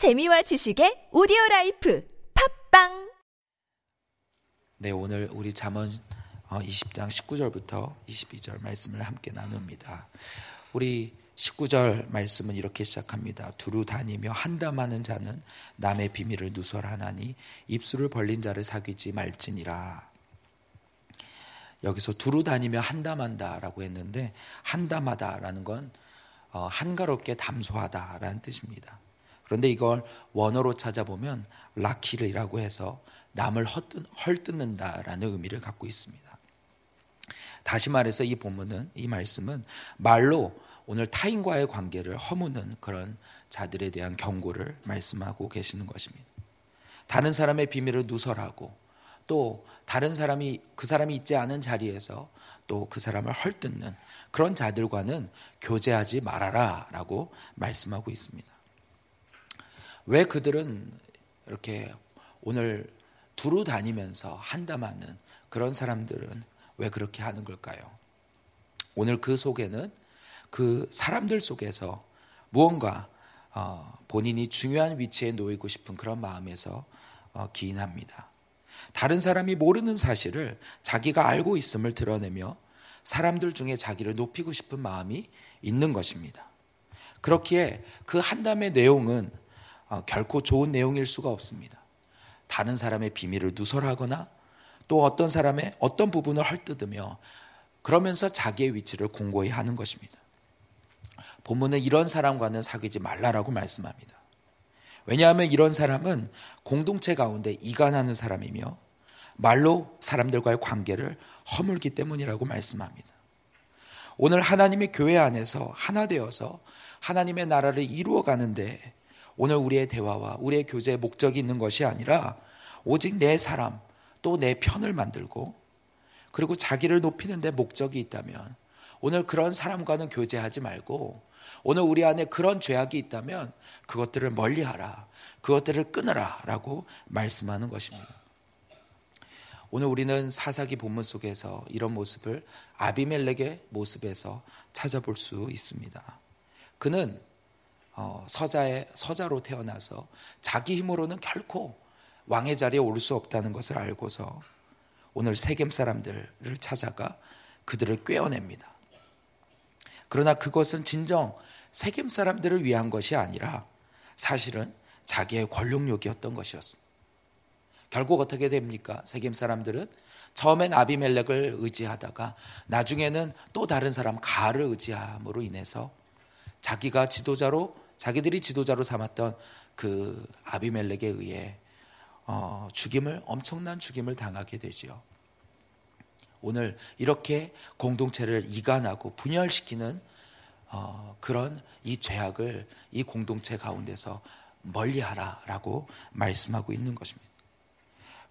재미와 지식의 오디오 라이프 팟빵 네, 오늘 우리 잠언 20장 19절부터 22절 말씀을 함께 나눕니다. 우리 19절 말씀은 이렇게 시작합니다. 두루 다니며 한담하는 자는 남의 비밀을 누설하나니 입술을 벌린 자를 사귀지 말지니라. 여기서 두루 다니며 한담한다라고 했는데 한담하다라는 건 어, 한가롭게 담소하다라는 뜻입니다. 그런데 이걸 원어로 찾아보면 라키르라고 해서 남을 헐뜯는다라는 의미를 갖고 있습니다. 다시 말해서 이 본문은 이 말씀은 말로 오늘 타인과의 관계를 허무는 그런 자들에 대한 경고를 말씀하고 계시는 것입니다. 다른 사람의 비밀을 누설하고 또 다른 사람이 그 사람이 있지 않은 자리에서 또 그 사람을 헐뜯는 그런 자들과는 교제하지 말아라라고 말씀하고 있습니다. 왜 그들은 이렇게 오늘 두루 다니면서 한담하는 그런 사람들은 왜 그렇게 하는 걸까요? 오늘 그 속에는 그 사람들 속에서 무언가 어, 본인이 중요한 위치에 놓이고 싶은 그런 마음에서 어, 기인합니다. 다른 사람이 모르는 사실을 자기가 알고 있음을 드러내며 사람들 중에 자기를 높이고 싶은 마음이 있는 것입니다. 그렇기에 그 한담의 내용은 어, 결코 좋은 내용일 수가 없습니다. 다른 사람의 비밀을 누설하거나 또 어떤 사람의 어떤 부분을 헐뜯으며 그러면서 자기의 위치를 공고히 하는 것입니다. 본문은 이런 사람과는 사귀지 말라라고 말씀합니다. 왜냐하면 이런 사람은 공동체 가운데 이간하는 사람이며 말로 사람들과의 관계를 허물기 때문이라고 말씀합니다. 오늘 하나님의 교회 안에서 하나 되어서 하나님의 나라를 이루어 가는데 오늘 우리의 대화와 우리의 교제의 목적이 있는 것이 아니라 오직 내 사람 또 내 편을 만들고 그리고 자기를 높이는 데 목적이 있다면 오늘 그런 사람과는 교제하지 말고 오늘 우리 안에 그런 죄악이 있다면 그것들을 멀리하라. 그것들을 끊으라라고 말씀하는 것입니다. 오늘 우리는 사사기 본문 속에서 이런 모습을 아비멜렉의 모습에서 찾아볼 수 있습니다. 그는 어, 서자의 서자로 태어나서 자기 힘으로는 결코 왕의 자리에 오를 수 없다는 것을 알고서 오늘 세겜 사람들을 찾아가 그들을 꿰어냅니다. 그러나 그것은 진정 세겜 사람들을 위한 것이 아니라 사실은 자기의 권력욕이었던 것이었습니다. 결국 어떻게 됩니까? 세겜 사람들은 처음엔 아비멜렉을 의지하다가 나중에는 또 다른 사람 가를 의지함으로 인해서 자기가 지도자로 자기들이 지도자로 삼았던 그 아비멜렉에 의해 어, 죽임을 엄청난 죽임을 당하게 되지요. 오늘 이렇게 공동체를 이간하고 분열시키는 어, 그런 이 죄악을 이 공동체 가운데서 멀리하라라고 말씀하고 있는 것입니다.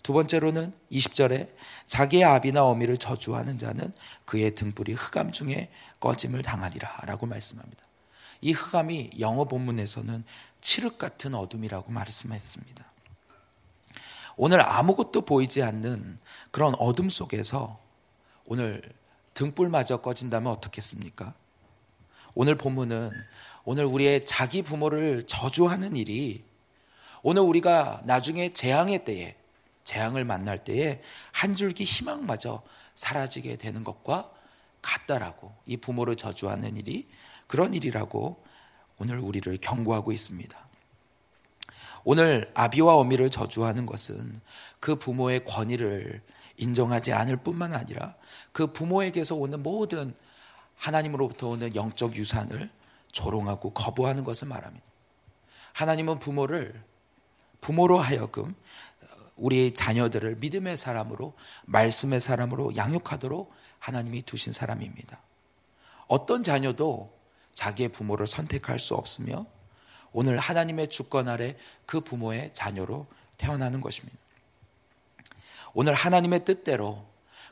두 번째로는 20절에 자기의 아비나 어미를 저주하는 자는 그의 등불이 흑암 중에 꺼짐을 당하리라라고 말씀합니다. 이 흑암이 영어 본문에서는 칠흑 같은 어둠이라고 말씀했습니다. 오늘 아무것도 보이지 않는 그런 어둠 속에서 오늘 등불마저 꺼진다면 어떻겠습니까? 오늘 본문은 오늘 우리의 자기 부모를 저주하는 일이 오늘 우리가 나중에 재앙의 때에 재앙을 만날 때에 한 줄기 희망마저 사라지게 되는 것과 같다라고 이 부모를 저주하는 일이 그런 일이라고 오늘 우리를 경고하고 있습니다. 오늘 아비와 어미를 저주하는 것은 그 부모의 권위를 인정하지 않을 뿐만 아니라 그 부모에게서 오는 모든 하나님으로부터 오는 영적 유산을 조롱하고 거부하는 것을 말합니다. 하나님은 부모를 부모로 하여금 우리의 자녀들을 믿음의 사람으로 말씀의 사람으로 양육하도록 하나님이 두신 사람입니다. 어떤 자녀도 자기의 부모를 선택할 수 없으며 오늘 하나님의 주권 아래 그 부모의 자녀로 태어나는 것입니다. 오늘 하나님의 뜻대로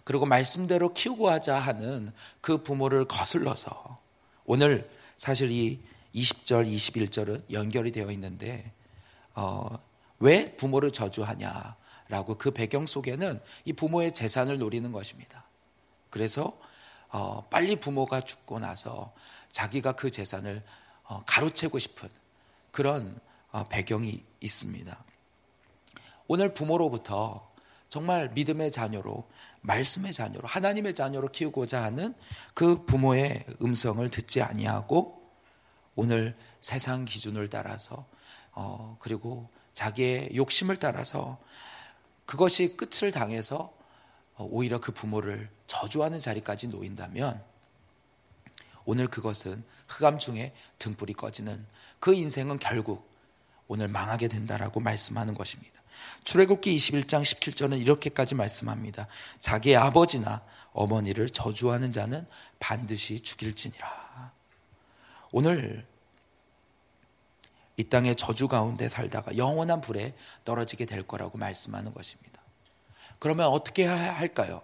그리고 말씀대로 키우고 하자 하는 그 부모를 거슬러서 오늘 사실 이 20절, 21절은 연결이 되어 있는데 어, 왜 부모를 저주하냐라고 그 배경 속에는 이 부모의 재산을 노리는 것입니다. 그래서 어, 빨리 부모가 죽고 나서 자기가 그 재산을 어, 가로채고 싶은 그런 어, 배경이 있습니다. 오늘 부모로부터 정말 믿음의 자녀로 말씀의 자녀로 하나님의 자녀로 키우고자 하는 그 부모의 음성을 듣지 아니하고 오늘 세상 기준을 따라서 어 그리고 자기의 욕심을 따라서 그것이 끝을 당해서 어, 오히려 그 부모를 저주하는 자리까지 놓인다면 오늘 그것은 흑암 중에 등불이 꺼지는 그 인생은 결국 오늘 망하게 된다라고 말씀하는 것입니다. 출애굽기 21장 17절은 이렇게까지 말씀합니다. 자기 아버지나 어머니를 저주하는 자는 반드시 죽일지니라. 오늘 이 땅의 저주 가운데 살다가 영원한 불에 떨어지게 될 거라고 말씀하는 것입니다. 그러면 어떻게 할까요?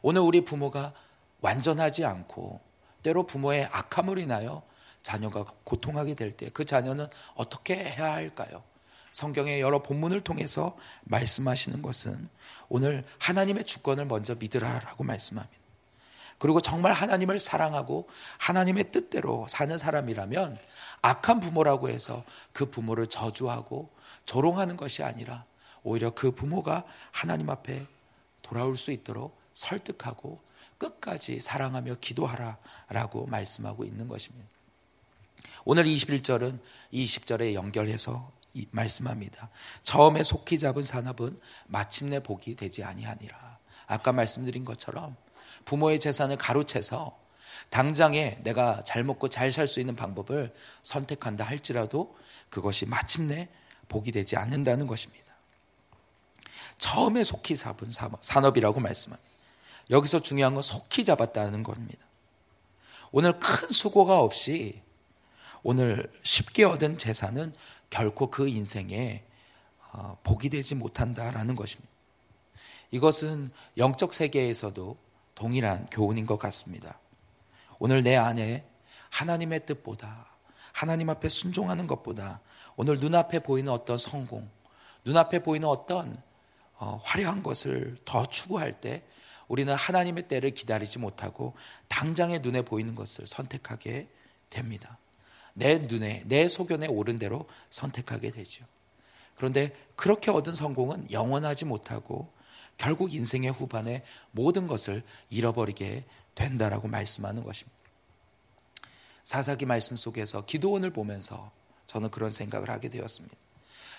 오늘 우리 부모가 완전하지 않고 때로 부모의 악함을 인하여 자녀가 고통하게 될 때 그 자녀는 어떻게 해야 할까요? 성경의 여러 본문을 통해서 말씀하시는 것은 오늘 하나님의 주권을 먼저 믿으라라고 말씀합니다. 그리고 정말 하나님을 사랑하고 하나님의 뜻대로 사는 사람이라면 악한 부모라고 해서 그 부모를 저주하고 조롱하는 것이 아니라 오히려 그 부모가 하나님 앞에 돌아올 수 있도록 설득하고 끝까지 사랑하며 기도하라라고 말씀하고 있는 것입니다. 오늘 21절은 20절에 연결해서 말씀합니다. 처음에 속히 잡은 산업은 마침내 복이 되지 아니하니라. 아까 말씀드린 것처럼 부모의 재산을 가로채서 당장에 내가 잘 먹고 잘 살 수 있는 방법을 선택한다 할지라도 그것이 마침내 복이 되지 않는다는 것입니다. 처음에 속히 잡은 산업이라고 말씀합니다. 여기서 중요한 건 속히 잡았다는 겁니다. 오늘 큰 수고가 없이 오늘 쉽게 얻은 재산은 결코 그 인생에 어, 복이 되지 못한다라는 것입니다. 이것은 영적 세계에서도 동일한 교훈인 것 같습니다. 오늘 내 안에 하나님의 뜻보다 하나님 앞에 순종하는 것보다 오늘 눈앞에 보이는 어떤 성공, 눈앞에 보이는 어떤 어, 화려한 것을 더 추구할 때 우리는 하나님의 때를 기다리지 못하고 당장의 눈에 보이는 것을 선택하게 됩니다. 내 눈에, 내 소견에 옳은 대로 선택하게 되죠. 그런데 그렇게 얻은 성공은 영원하지 못하고 결국 인생의 후반에 모든 것을 잃어버리게 된다라고 말씀하는 것입니다. 사사기 말씀 속에서 기도원을 보면서 저는 그런 생각을 하게 되었습니다.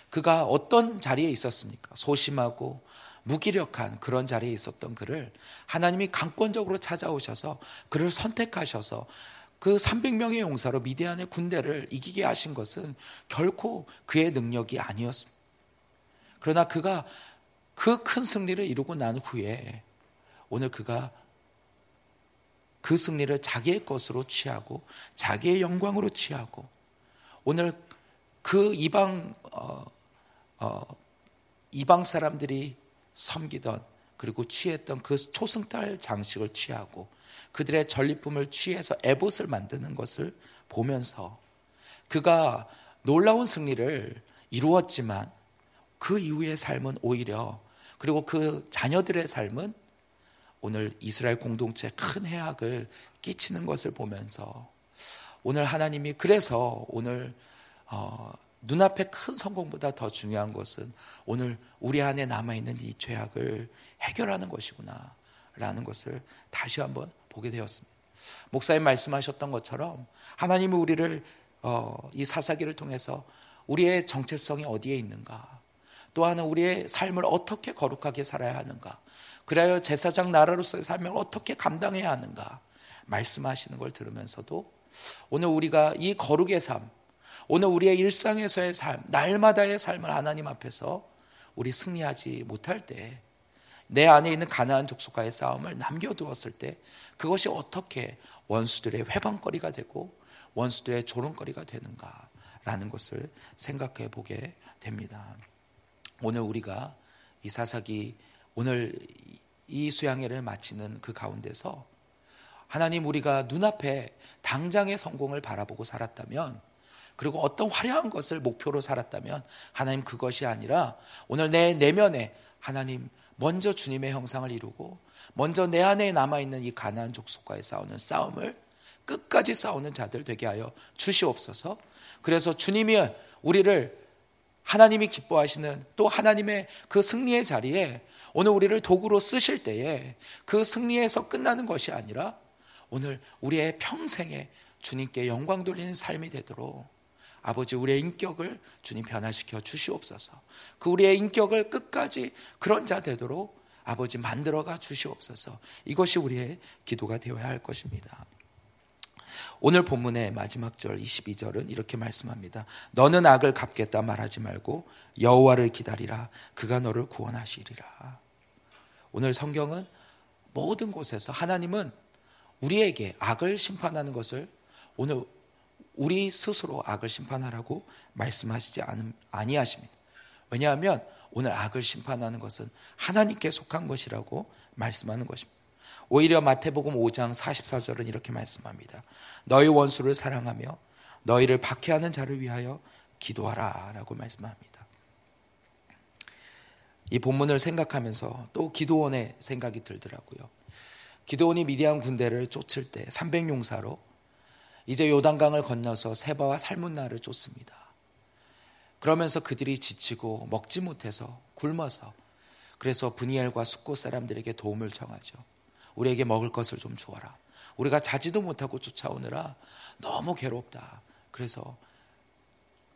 그가 어떤 자리에 있었습니까? 소심하고 무기력한 그런 자리에 있었던 그를 하나님이 강권적으로 찾아오셔서 그를 선택하셔서 그 300명의 용사로 미디안의 군대를 이기게 하신 것은 결코 그의 능력이 아니었습니다. 그러나 그가 그 큰 승리를 이루고 난 후에 오늘 그가 그 승리를 자기의 것으로 취하고 자기의 영광으로 취하고 오늘 그 이방 어, 어, 이방 사람들이 섬기던 그리고 취했던 그 초승달 장식을 취하고 그들의 전리품을 취해서 에봇을 만드는 것을 보면서 그가 놀라운 승리를 이루었지만 그 이후의 삶은 오히려 그리고 그 자녀들의 삶은 오늘 이스라엘 공동체에 큰 해악을 끼치는 것을 보면서 오늘 하나님이 그래서 오늘 어, 눈앞에 큰 성공보다 더 중요한 것은 오늘 우리 안에 남아있는 이 죄악을 해결하는 것이구나 라는 것을 다시 한번 보게 되었습니다. 목사님 말씀하셨던 것처럼 하나님이 우리를 어, 이 사사기를 통해서 우리의 정체성이 어디에 있는가, 또한 우리의 삶을 어떻게 거룩하게 살아야 하는가, 그래야 제사장 나라로서의 삶을 어떻게 감당해야 하는가 말씀하시는 걸 들으면서도 오늘 우리가 이 거룩의 삶, 오늘 우리의 일상에서의 삶, 날마다의 삶을 하나님 앞에서 우리 승리하지 못할 때, 내 안에 있는 가나안 족속과의 싸움을 남겨두었을 때 그것이 어떻게 원수들의 회방거리가 되고 원수들의 조롱거리가 되는가라는 것을 생각해 보게 됩니다. 오늘 우리가 이 사사기 오늘 이 수양회를 마치는 그 가운데서 하나님 우리가 눈앞에 당장의 성공을 바라보고 살았다면 그리고 어떤 화려한 것을 목표로 살았다면 하나님 그것이 아니라 오늘 내 내면에 하나님 먼저 주님의 형상을 이루고 먼저 내 안에 남아 있는 이 가나안 족속과의 싸우는 싸움을 끝까지 싸우는 자들 되게 하여 주시옵소서. 그래서 주님이 우리를 하나님이 기뻐하시는 또 하나님의 그 승리의 자리에 오늘 우리를 도구로 쓰실 때에 그 승리에서 끝나는 것이 아니라 오늘 우리의 평생에 주님께 영광 돌리는 삶이 되도록 아버지 우리의 인격을 주님 변화시켜 주시옵소서. 그 우리의 인격을 끝까지 그런 자 되도록 아버지 만들어가 주시옵소서. 이것이 우리의 기도가 되어야 할 것입니다. 오늘 본문의 마지막 절 22절은 이렇게 말씀합니다. 너는 악을 갚겠다 말하지 말고 여호와를 기다리라 그가 너를 구원하시리라. 오늘 성경은 모든 곳에서 하나님은 우리에게 악을 심판하는 것을 오늘 우리 스스로 악을 심판하라고 말씀하시지 아니하십니다. 왜냐하면 오늘 악을 심판하는 것은 하나님께 속한 것이라고 말씀하는 것입니다. 오히려 마태복음 5장 44절은 이렇게 말씀합니다. 너희 원수를 사랑하며 너희를 박해하는 자를 위하여 기도하라 라고 말씀합니다. 이 본문을 생각하면서 또 기도원의 생각이 들더라고요. 기도원이 미디안 군대를 쫓을 때 300용사로 이제 요단강을 건너서 세바와 살문나를 쫓습니다. 그러면서 그들이 지치고 먹지 못해서 굶어서 그래서 분이엘과 숙고 사람들에게 도움을 청하죠. 우리에게 먹을 것을 좀 주어라. 우리가 자지도 못하고 쫓아오느라 너무 괴롭다. 그래서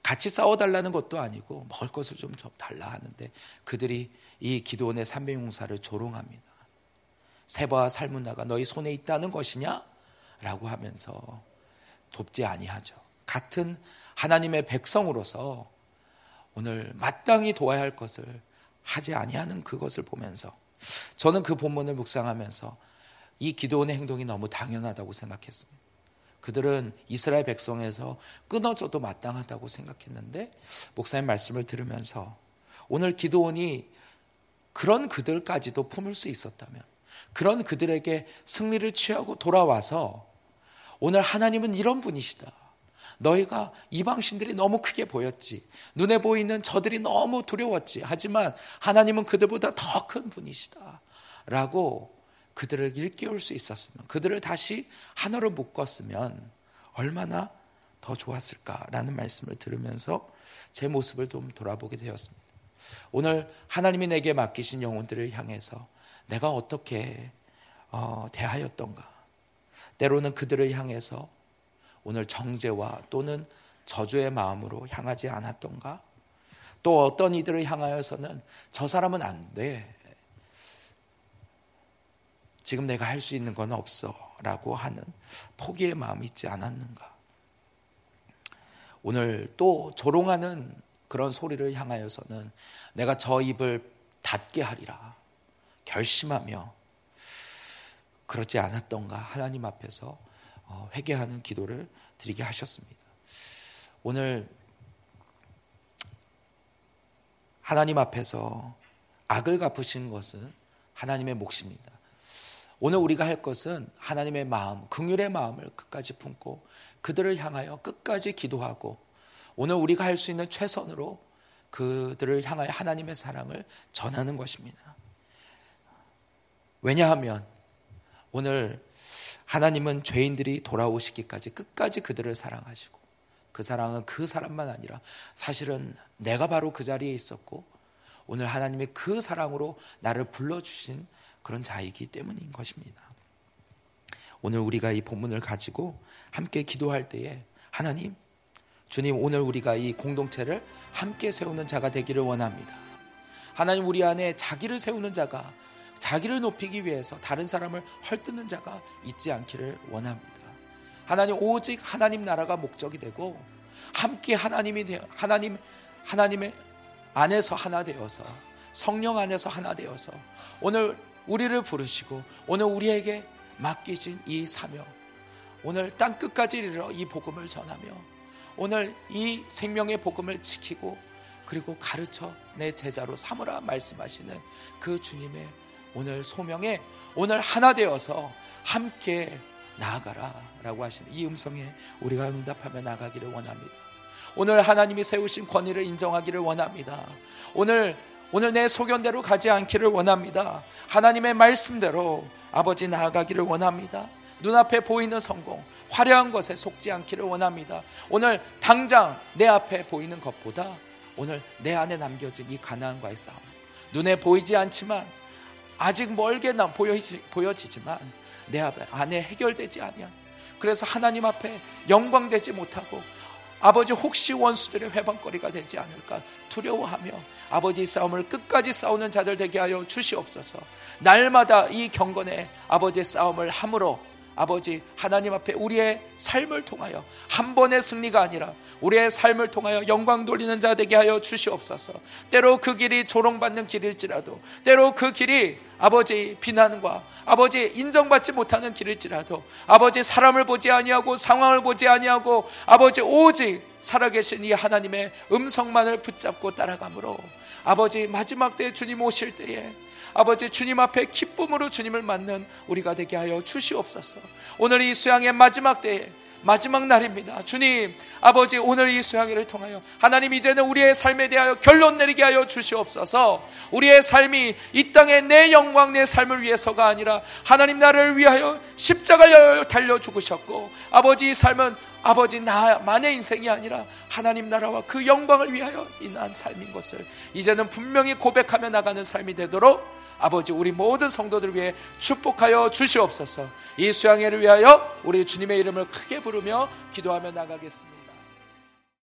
같이 싸워달라는 것도 아니고 먹을 것을 좀 달라 하는데 그들이 이 기도원의 삼백용사를 조롱합니다. 세바와 살문나가 너희 손에 있다는 것이냐? 라고 하면서 돕지 아니하죠. 같은 하나님의 백성으로서 오늘 마땅히 도와야 할 것을 하지 아니하는 그것을 보면서 저는 그 본문을 묵상하면서 이 기도원의 행동이 너무 당연하다고 생각했습니다. 그들은 이스라엘 백성에서 끊어져도 마땅하다고 생각했는데 목사님 말씀을 들으면서 오늘 기도원이 그런 그들까지도 품을 수 있었다면 그런 그들에게 승리를 취하고 돌아와서 오늘 하나님은 이런 분이시다. 너희가 이방신들이 너무 크게 보였지. 눈에 보이는 저들이 너무 두려웠지. 하지만 하나님은 그들보다 더 큰 분이시다. 라고 그들을 일깨울 수 있었으면, 그들을 다시 하나로 묶었으면 얼마나 더 좋았을까라는 말씀을 들으면서 제 모습을 좀 돌아보게 되었습니다. 오늘 하나님이 내게 맡기신 영혼들을 향해서 내가 어떻게 어, 대하였던가. 때로는 그들을 향해서 오늘 정죄와 또는 저주의 마음으로 향하지 않았던가? 또 어떤 이들을 향하여서는 저 사람은 안 돼. 지금 내가 할 수 있는 건 없어. 라고 하는 포기의 마음이 있지 않았는가? 오늘 또 조롱하는 그런 소리를 향하여서는 내가 저 입을 닫게 하리라. 결심하며 그렇지 않았던가 하나님 앞에서 어, 회개하는 기도를 드리게 하셨습니다. 오늘 하나님 앞에서 악을 갚으신 것은 하나님의 몫입니다. 오늘 우리가 할 것은 하나님의 마음, 긍휼의 마음을 끝까지 품고 그들을 향하여 끝까지 기도하고 오늘 우리가 할 수 있는 최선으로 그들을 향하여 하나님의 사랑을 전하는 것입니다. 왜냐하면 오늘 하나님은 죄인들이 돌아오시기까지 끝까지 그들을 사랑하시고 그 사랑은 그 사람만 아니라 사실은 내가 바로 그 자리에 있었고 오늘 하나님의 그 사랑으로 나를 불러주신 그런 자이기 때문인 것입니다. 오늘 우리가 이 본문을 가지고 함께 기도할 때에 하나님, 주님 오늘 우리가 이 공동체를 함께 세우는 자가 되기를 원합니다. 하나님 우리 안에 자기를 세우는 자가 자기를 높이기 위해서 다른 사람을 헐뜯는 자가 있지 않기를 원합니다. 하나님 오직 하나님 나라가 목적이 되고 함께 하나님이 되어 하나님 하나님의 안에서 하나 되어서 성령 안에서 하나 되어서 오늘 우리를 부르시고 오늘 우리에게 맡기신 이 사명 오늘 땅 끝까지 이르러 이 복음을 전하며 오늘 이 생명의 복음을 지키고 그리고 가르쳐 내 제자로 삼으라 말씀하시는 그 주님의 오늘 소명에 오늘 하나 되어서 함께 나아가라 라고 하시는 이 음성에 우리가 응답하며 나가기를 원합니다. 오늘 하나님이 세우신 권위를 인정하기를 원합니다. 오늘 오늘 내 소견대로 가지 않기를 원합니다. 하나님의 말씀대로 아버지 나아가기를 원합니다. 눈앞에 보이는 성공, 화려한 것에 속지 않기를 원합니다. 오늘 당장 내 앞에 보이는 것보다 오늘 내 안에 남겨진 이 가나안과의 싸움. 눈에 보이지 않지만 아직 멀게 난 보여지, 보여지지만 내 안에 해결되지 아니한 그래서 하나님 앞에 영광되지 못하고 아버지 혹시 원수들의 회방거리가 되지 않을까 두려워하며 아버지 싸움을 끝까지 싸우는 자들 되게 하여 주시옵소서. 날마다 이 경건의 아버지의 싸움을 함으로 아버지 하나님 앞에 우리의 삶을 통하여 한 번의 승리가 아니라 우리의 삶을 통하여 영광 돌리는 자 되게 하여 주시옵소서. 때로 그 길이 조롱받는 길일지라도 때로 그 길이 아버지 비난과 아버지 인정받지 못하는 길일지라도 아버지 사람을 보지 아니하고 상황을 보지 아니하고 아버지 오직 살아계신 이 하나님의 음성만을 붙잡고 따라가므로 아버지 마지막 때 주님 오실 때에 아버지 주님 앞에 기쁨으로 주님을 맞는 우리가 되게 하여 주시옵소서. 오늘 이 수양의 마지막 때에 마지막 날입니다. 주님, 아버지 오늘 이 수양회를 통하여 하나님 이제는 우리의 삶에 대하여 결론 내리게 하여 주시옵소서. 우리의 삶이 이 땅의 내 영광 내 삶을 위해서가 아니라 하나님 나를 위하여 십자가를 달려 죽으셨고 아버지 이 삶은 아버지 나만의 인생이 아니라 하나님 나라와 그 영광을 위하여 인한 삶인 것을 이제는 분명히 고백하며 나가는 삶이 되도록 아버지 우리 모든 성도들 위해 축복하여 주시옵소서. 이 수양회를 위하여 우리 주님의 이름을 크게 부르며 기도하며 나가겠습니다.